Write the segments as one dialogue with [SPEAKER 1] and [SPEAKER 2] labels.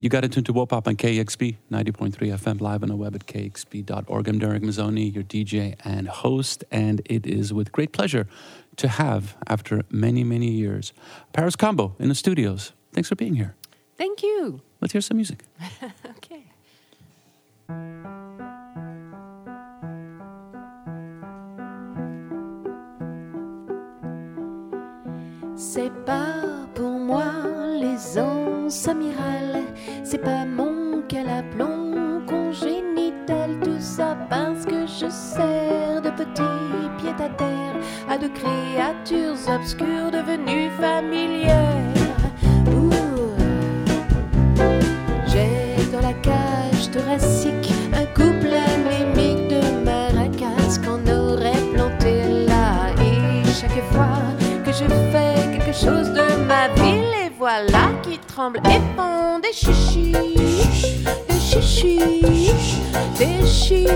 [SPEAKER 1] You got it tuned to Wo' Pop on KEXP 90.3 FM, live on the web at kexp.org. I'm Darek Mazzone, your DJ and host, and it is with great pleasure to have, after many, many years, Paris Combo in the studios. Thanks for being here.
[SPEAKER 2] Thank you.
[SPEAKER 1] Let's hear some music.
[SPEAKER 2] okay. C'est pas pour moi les onces amirales, c'est pas mon calaplon congénital, tout ça parce que je sers de petit pied à terre à de créatures obscures devenues familières. J'ai dans la cage thoracique un couple anémique de maracas qu'on aurait planté là. Et chaque fois que je fais quelque chose de ma vie, les voilà qui tremblent et font des chichis, des chichis, des chichis,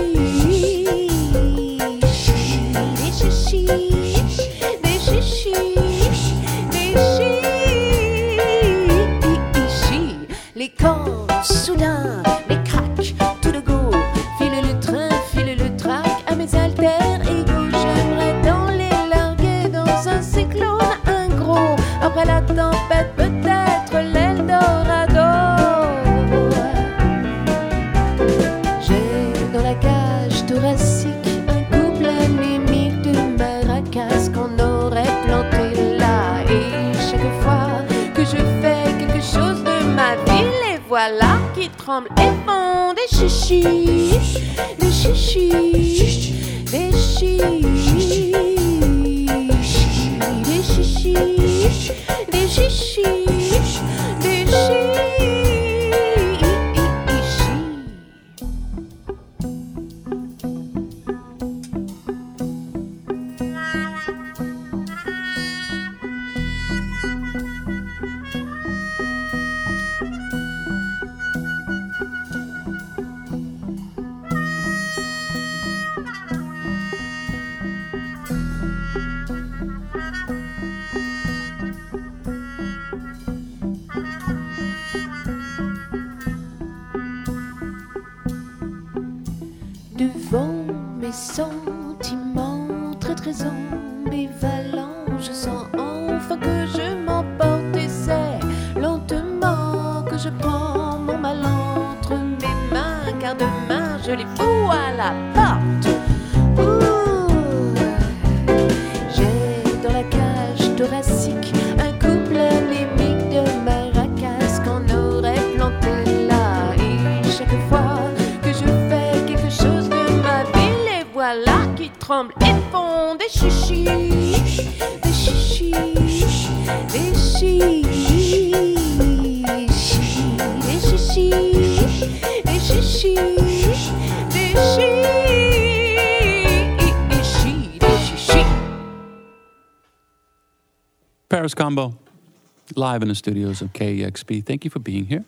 [SPEAKER 2] des chichis, des chichis, des chichis. Les camps soudain, les craques, tout de go. File le train, file le track à mes alters égaux. J'aimerais dans les larguer dans un cyclone, un gros. Après la tempête, peut-être tremblent et font des chichis, des chichis, des chichis, des chichis,
[SPEAKER 1] Combo, live in the studios of KEXP. Thank you for being here.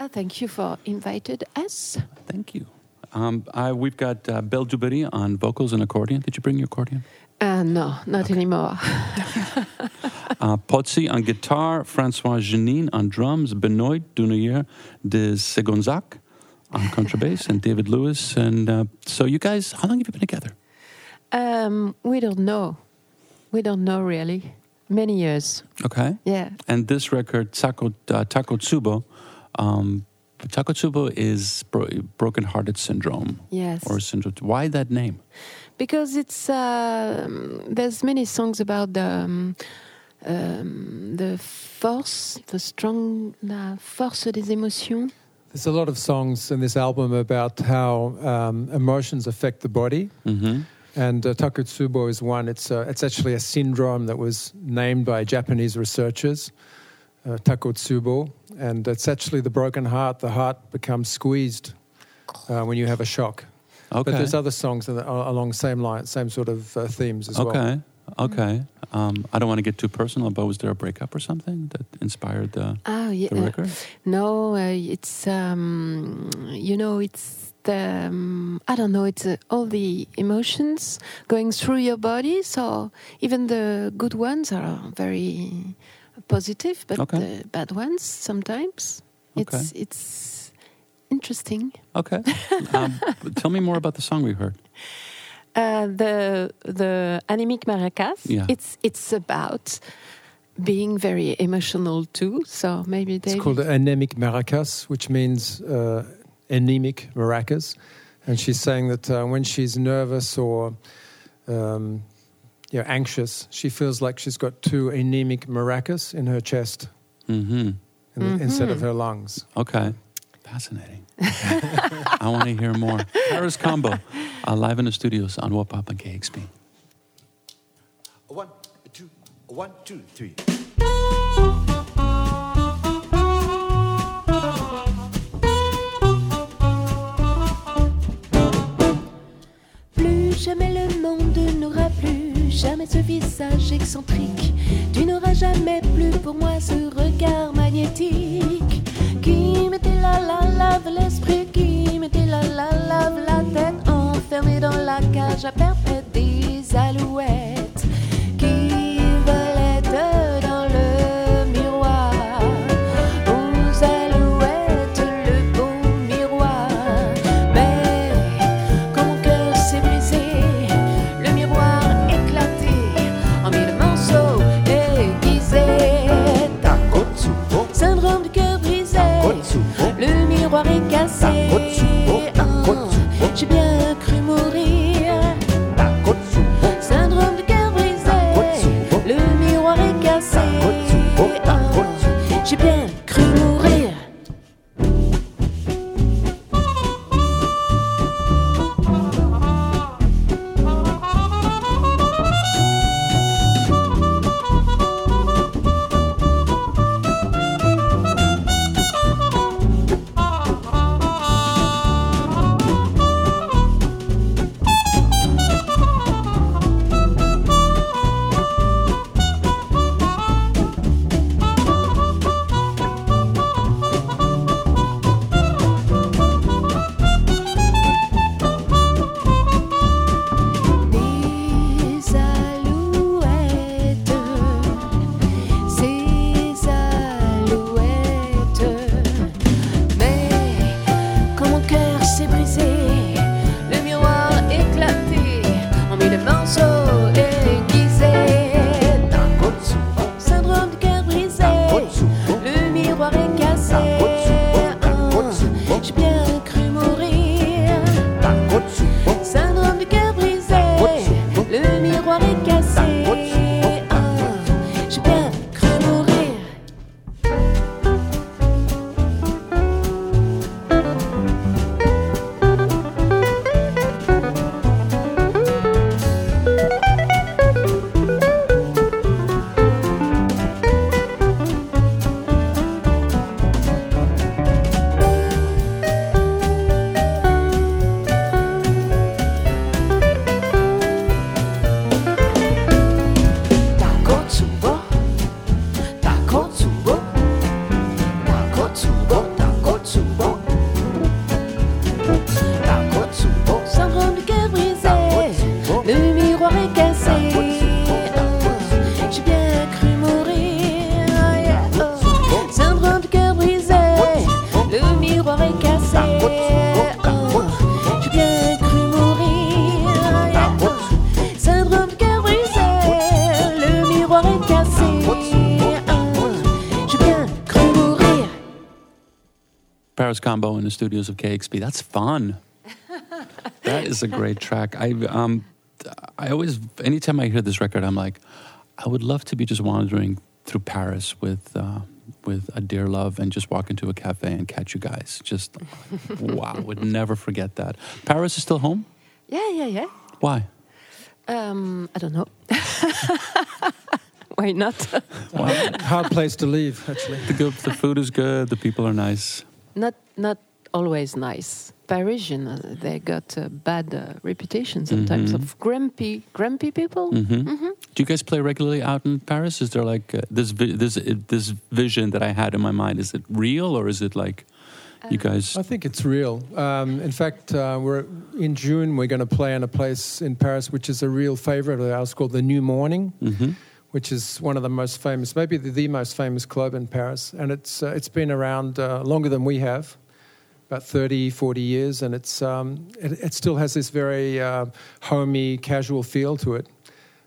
[SPEAKER 2] Uh, thank you for invited us.
[SPEAKER 1] Thank you. Um, I, we've got uh, Belle on vocals and accordion. Did you bring your accordion?
[SPEAKER 2] Uh, no, not anymore.
[SPEAKER 1] Uh, Potzi on guitar, Francois Jeannin on drums, Benoit Dunoyer de Segonzac on contrabass, and David Lewis. And uh, so, you guys, how long have you been together?
[SPEAKER 2] Um, we don't know. We don't know really. Many years.
[SPEAKER 1] Okay.
[SPEAKER 2] Yeah.
[SPEAKER 1] And this record, Tako, uh, Takotsubo, um, Takotsubo is bro- broken hearted syndrome.
[SPEAKER 2] Yes.
[SPEAKER 1] Or syndrome. Why that name?
[SPEAKER 2] because it's uh, there's many songs about the um, um, the force, the strong, la force des émotions.
[SPEAKER 3] There's a lot of songs in this album about how um, emotions affect the body,
[SPEAKER 1] Mm-hmm.
[SPEAKER 3] And uh, Takotsubo is one. It's uh, it's actually a syndrome that was named by Japanese researchers, uh, Takotsubo, and it's actually the broken heart. The heart becomes squeezed uh, when you have a shock.
[SPEAKER 1] Okay.
[SPEAKER 3] But there's other songs that are along same line, same sort of uh, themes as well.
[SPEAKER 1] Okay. Okay. Um, I don't want to get too personal, but was there a breakup or something that inspired the,
[SPEAKER 2] Ah, yeah.
[SPEAKER 1] the record?
[SPEAKER 2] No, uh, it's um, you know, it's the um, I don't know. It's uh, all the emotions going through your body. So even the good ones are very positive, but
[SPEAKER 1] Okay.
[SPEAKER 2] the bad ones sometimes. It's it's interesting.
[SPEAKER 1] Okay. um, tell me more about the song we heard.
[SPEAKER 2] Uh, the the anemic maracas.
[SPEAKER 1] Yeah.
[SPEAKER 2] It's it's about being very emotional too. So maybe they
[SPEAKER 3] It's called anemic maracas, which means uh, anemic maracas. And she's saying that uh, when she's nervous or um, you know, anxious, she feels like she's got two anemic maracas in her chest
[SPEAKER 1] Mm-hmm.
[SPEAKER 3] in- instead of
[SPEAKER 2] Mhm.
[SPEAKER 3] her lungs.
[SPEAKER 1] Okay. Fascinating. I want to hear more. Paris Combo, uh, live in the studios on Wo' Pop and KEXP.
[SPEAKER 4] One, two, one, two, three.
[SPEAKER 2] Le miroir est cassé.
[SPEAKER 4] Takotsubo.
[SPEAKER 2] J'ai bien cru
[SPEAKER 1] Combo in the studios of KEXP. That's fun. that is a great track. I um, I always, anytime I hear this record, I'm like, I would love to be just wandering through Paris with uh, with a dear love and just walk into a cafe and catch you guys. Just wow, would never forget that. Paris is still home.
[SPEAKER 2] Yeah, yeah, yeah.
[SPEAKER 1] Why?
[SPEAKER 2] Um, I don't know. Why not?
[SPEAKER 3] Hard place to leave, actually.
[SPEAKER 1] The good, the food is good. The people are nice.
[SPEAKER 2] Not not always nice. Parisian, uh, they got a bad uh, reputation sometimes
[SPEAKER 1] Mhm.
[SPEAKER 2] of grumpy, grumpy people.
[SPEAKER 1] hmm Do you guys play regularly out in Paris? Is there like uh, this vi- this uh, this vision that I had in my mind? Is it real or is it like you guys?
[SPEAKER 3] I think it's real. Um, in fact, uh, we're in June. We're going to play in a place in Paris which is a real favorite of ours called the New Morning,
[SPEAKER 1] hmm
[SPEAKER 3] which is one of the most famous, maybe the, the most famous club in Paris. And it's, uh, it's been around uh, longer than we have, about 30, 40 years. And it's, um, it, it still has this very uh, homey, casual feel to it.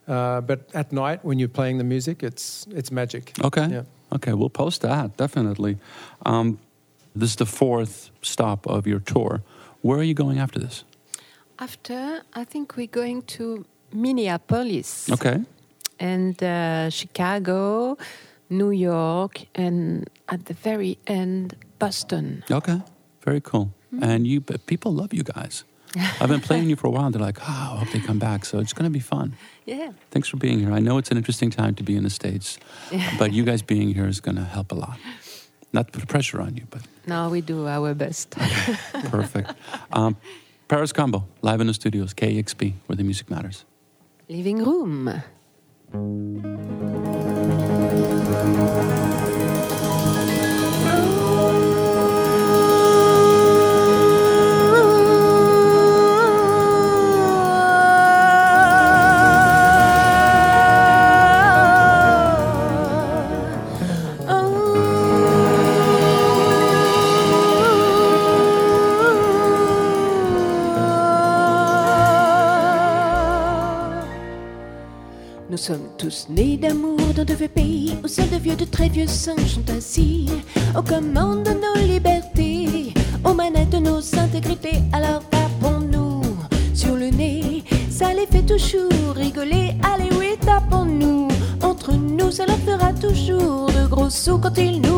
[SPEAKER 3] Uh, but at night, when you're playing the music, it's, it's magic.
[SPEAKER 1] Okay.
[SPEAKER 3] Yeah.
[SPEAKER 1] Okay, we'll post that definitely. Um, this is the fourth stop of your tour. Where are you going after this?
[SPEAKER 2] After, I think we're going to Minneapolis
[SPEAKER 1] Okay.
[SPEAKER 2] And uh, Chicago, New York, and at the very end, Boston.
[SPEAKER 1] Okay. Very cool. And you, but people love you guys. I've been playing you for a while. They're like, oh, I hope they come back. So it's going to be fun.
[SPEAKER 2] Yeah.
[SPEAKER 1] Thanks for being here. I know it's an interesting time to be in the States, but you guys being here is going to help a lot. Not to put pressure on you, but
[SPEAKER 2] Now we do our best.
[SPEAKER 1] perfect. um, Paris Combo, live in the studios, KEXP, where the music matters.
[SPEAKER 2] Living room. Nous sommes tous nés d'amour dans de vieux pays où seuls de vieux, de très vieux singes sont assis aux commandes de nos libertés, aux manettes de nos intégrités. Alors tapons-nous sur le nez, ça les fait toujours rigoler. Allez, oui, tapons-nous entre nous, ça leur fera toujours de gros sous quand ils nous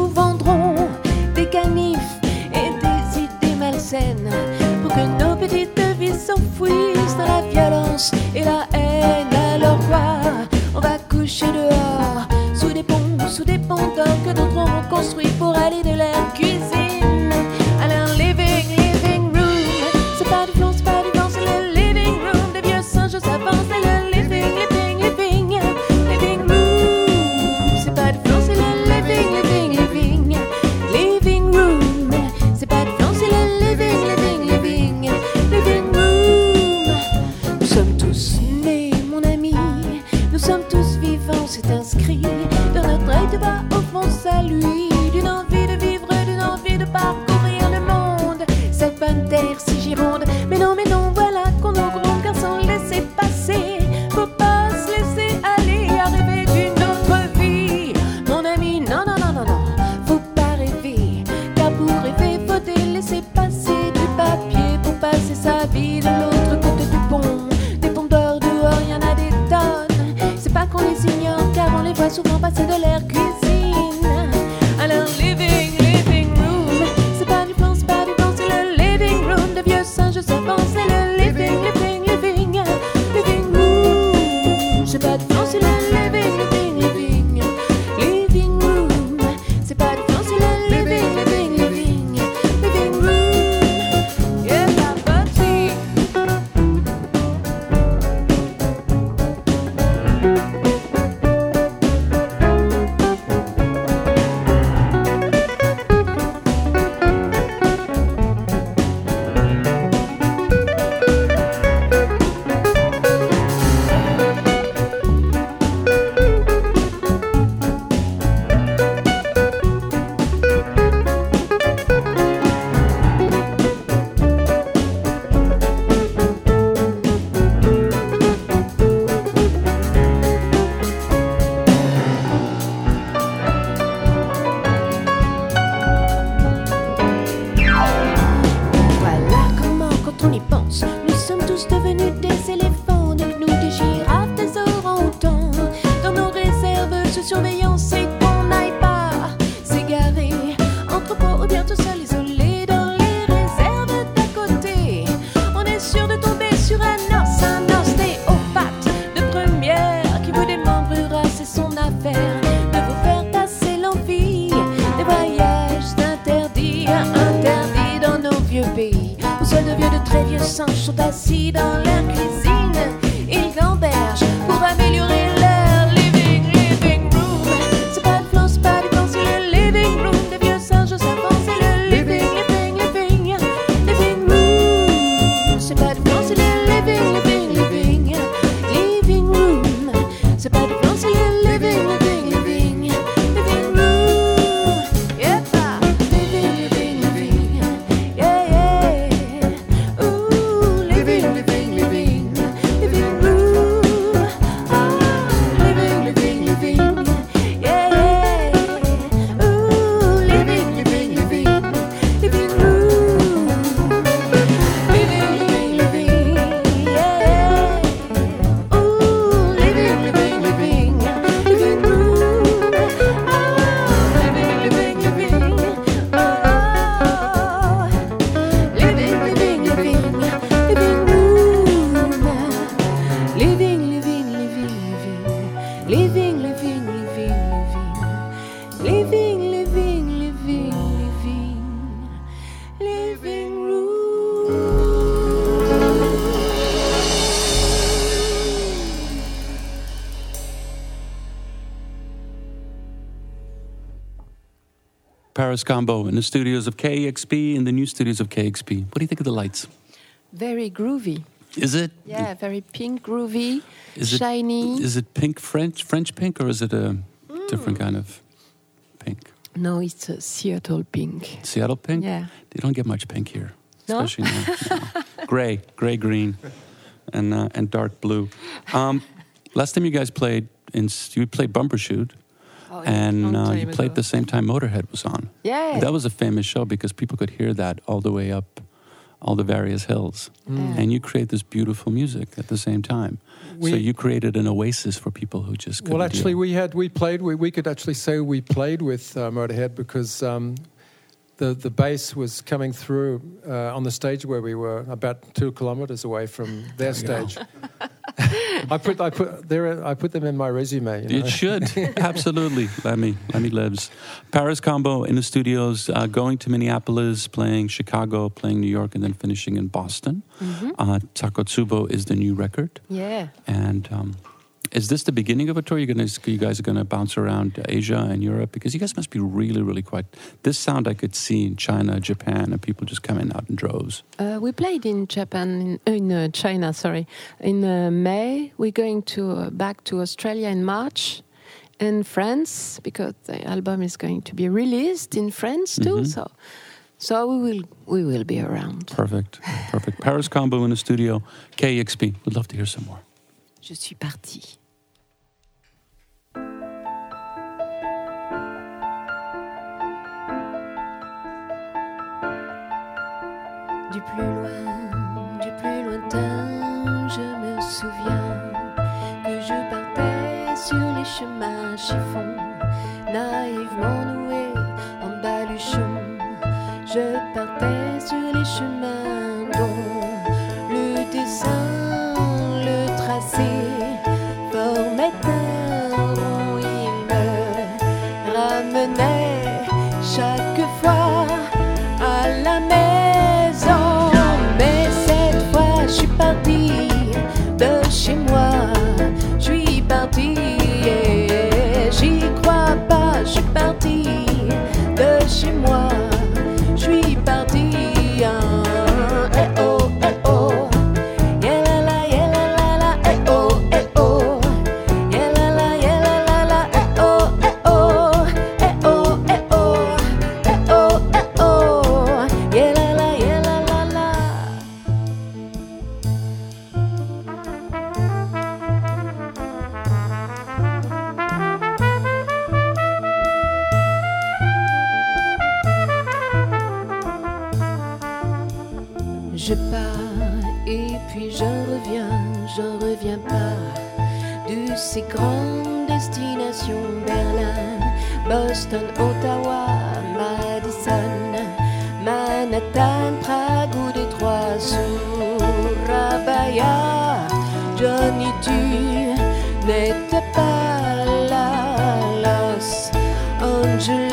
[SPEAKER 2] sont assis
[SPEAKER 1] Paris Combo in the studios of KEXP, in the new studios of KEXP. What do you think of the lights?
[SPEAKER 2] Very groovy.
[SPEAKER 1] Is it?
[SPEAKER 2] Yeah, very pink, groovy,
[SPEAKER 1] Is it-
[SPEAKER 2] shiny.
[SPEAKER 1] Is it pink French French pink or is it a different kind of pink?
[SPEAKER 2] no, it's a Seattle pink.
[SPEAKER 1] Seattle pink?
[SPEAKER 2] Yeah.
[SPEAKER 1] They don't get much pink here,
[SPEAKER 2] No?
[SPEAKER 1] especially now. no. gray, gray green, and uh, and dark blue. Um, last time you guys played, in you played Bumbershoot,
[SPEAKER 2] Oh,
[SPEAKER 1] and uh, you played the same time Motorhead was on.
[SPEAKER 2] Yeah.
[SPEAKER 1] That was a famous show because people could hear that all the way up all the various hills.
[SPEAKER 2] Yeah.
[SPEAKER 1] And you create this beautiful music at the same time. so you created an oasis for people who just couldn't
[SPEAKER 3] Well, actually,
[SPEAKER 1] deal.
[SPEAKER 3] we had we played. We, we could actually say we played with uh, Motorhead because um, the the bass was coming through uh, on the stage where we were about two kilometers away from their stage. I put I put there I put them in my resume. You know?
[SPEAKER 1] It should absolutely. Lemmy, Lemmy lives. Paris combo in the studios, uh, going to Minneapolis, playing Chicago, playing New York, and then finishing in Boston. Uh, Takotsubo is the new record,
[SPEAKER 2] Yeah.
[SPEAKER 1] and um, is this the beginning of a tour? You're gonna, you guys are gonna bounce around Asia and Europe because you guys must be really, really quite. This sound I could see in China, Japan, and people just coming out in droves.
[SPEAKER 2] Uh, we played in Japan, in, uh, in uh, China, sorry, in uh, May. We're going to uh, back to Australia in March, and France because the album is going to be released in France too.
[SPEAKER 1] Mhm.
[SPEAKER 2] So, so we will we will be around.
[SPEAKER 1] Perfect, perfect. Paris combo in the studio, KEXP. Would love to hear some more.
[SPEAKER 2] Je suis partie. Plus loin, du plus lointain, je me souviens que je partais sur les chemins chiffons, naïvement noués en baluchon. Je partais sur les chemins dont le dessin, le tracé 是。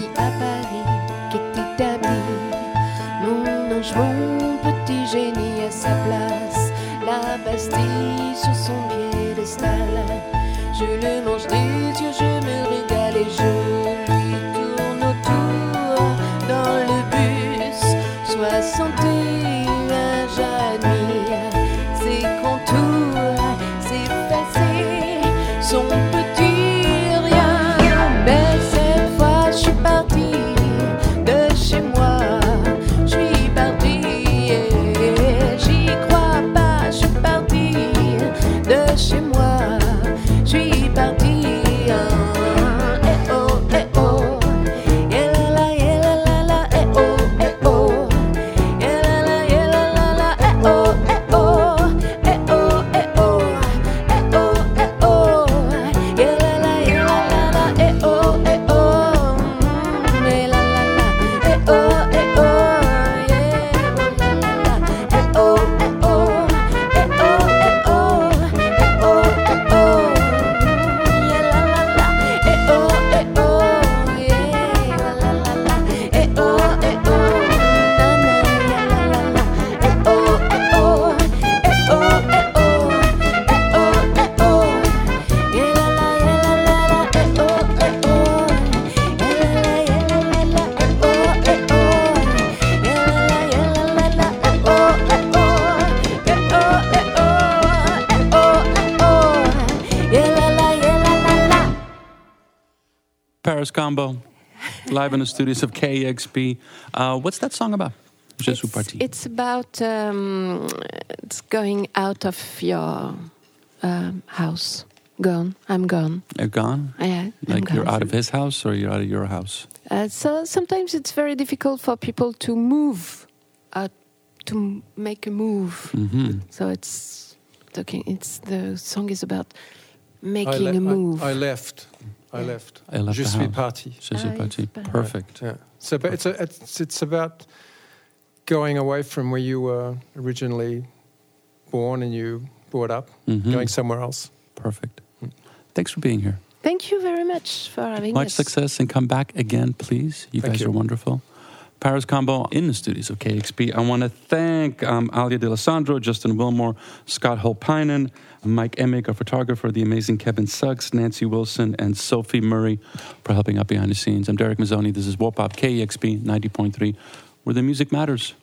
[SPEAKER 2] Ici à Paris
[SPEAKER 1] Combo, live in the studios of KEXP. Uh, what's that song about? Je suis
[SPEAKER 2] It's,
[SPEAKER 1] parti.
[SPEAKER 2] it's about um, it's going out of your um, house. Gone. I'm gone.
[SPEAKER 1] You're gone?
[SPEAKER 2] Yeah,
[SPEAKER 1] Like
[SPEAKER 2] gone.
[SPEAKER 1] you're out of his house or you're out of your house?
[SPEAKER 2] Uh, so sometimes it's very difficult for people to move, uh, to make a move.
[SPEAKER 1] hmm
[SPEAKER 2] So it's talking. It's the song is about
[SPEAKER 3] I,
[SPEAKER 2] making
[SPEAKER 3] le-
[SPEAKER 2] a move.
[SPEAKER 3] I, I left. I left.
[SPEAKER 1] I left
[SPEAKER 3] Je
[SPEAKER 1] the
[SPEAKER 3] suis
[SPEAKER 1] house.
[SPEAKER 3] parti.
[SPEAKER 1] Je suis
[SPEAKER 2] Ah,
[SPEAKER 1] parti.
[SPEAKER 2] yes.
[SPEAKER 1] Perfect.
[SPEAKER 3] Yeah. So, but it's, a, it's it's about going away from where you were originally born and you brought up,
[SPEAKER 1] Mhm.
[SPEAKER 3] going somewhere else.
[SPEAKER 1] Perfect. Thanks for being here.
[SPEAKER 2] Thank you very much for having
[SPEAKER 1] Much
[SPEAKER 2] us.
[SPEAKER 1] success and come back again, please. You
[SPEAKER 3] Thank
[SPEAKER 1] guys
[SPEAKER 3] you.
[SPEAKER 1] are wonderful. Paris Combo in the studios of KEXP. I want to thank um, Alaia D'Alessandro, Justin Wilmore, Scott Holpainen, Mike Emick, our photographer, the amazing Kevin Suggs, Nancy Wilson, and Sophie Murray for helping out behind the scenes. I'm Darek Mazzone. This is Wo' Pop KEXP 90.3, where the music matters.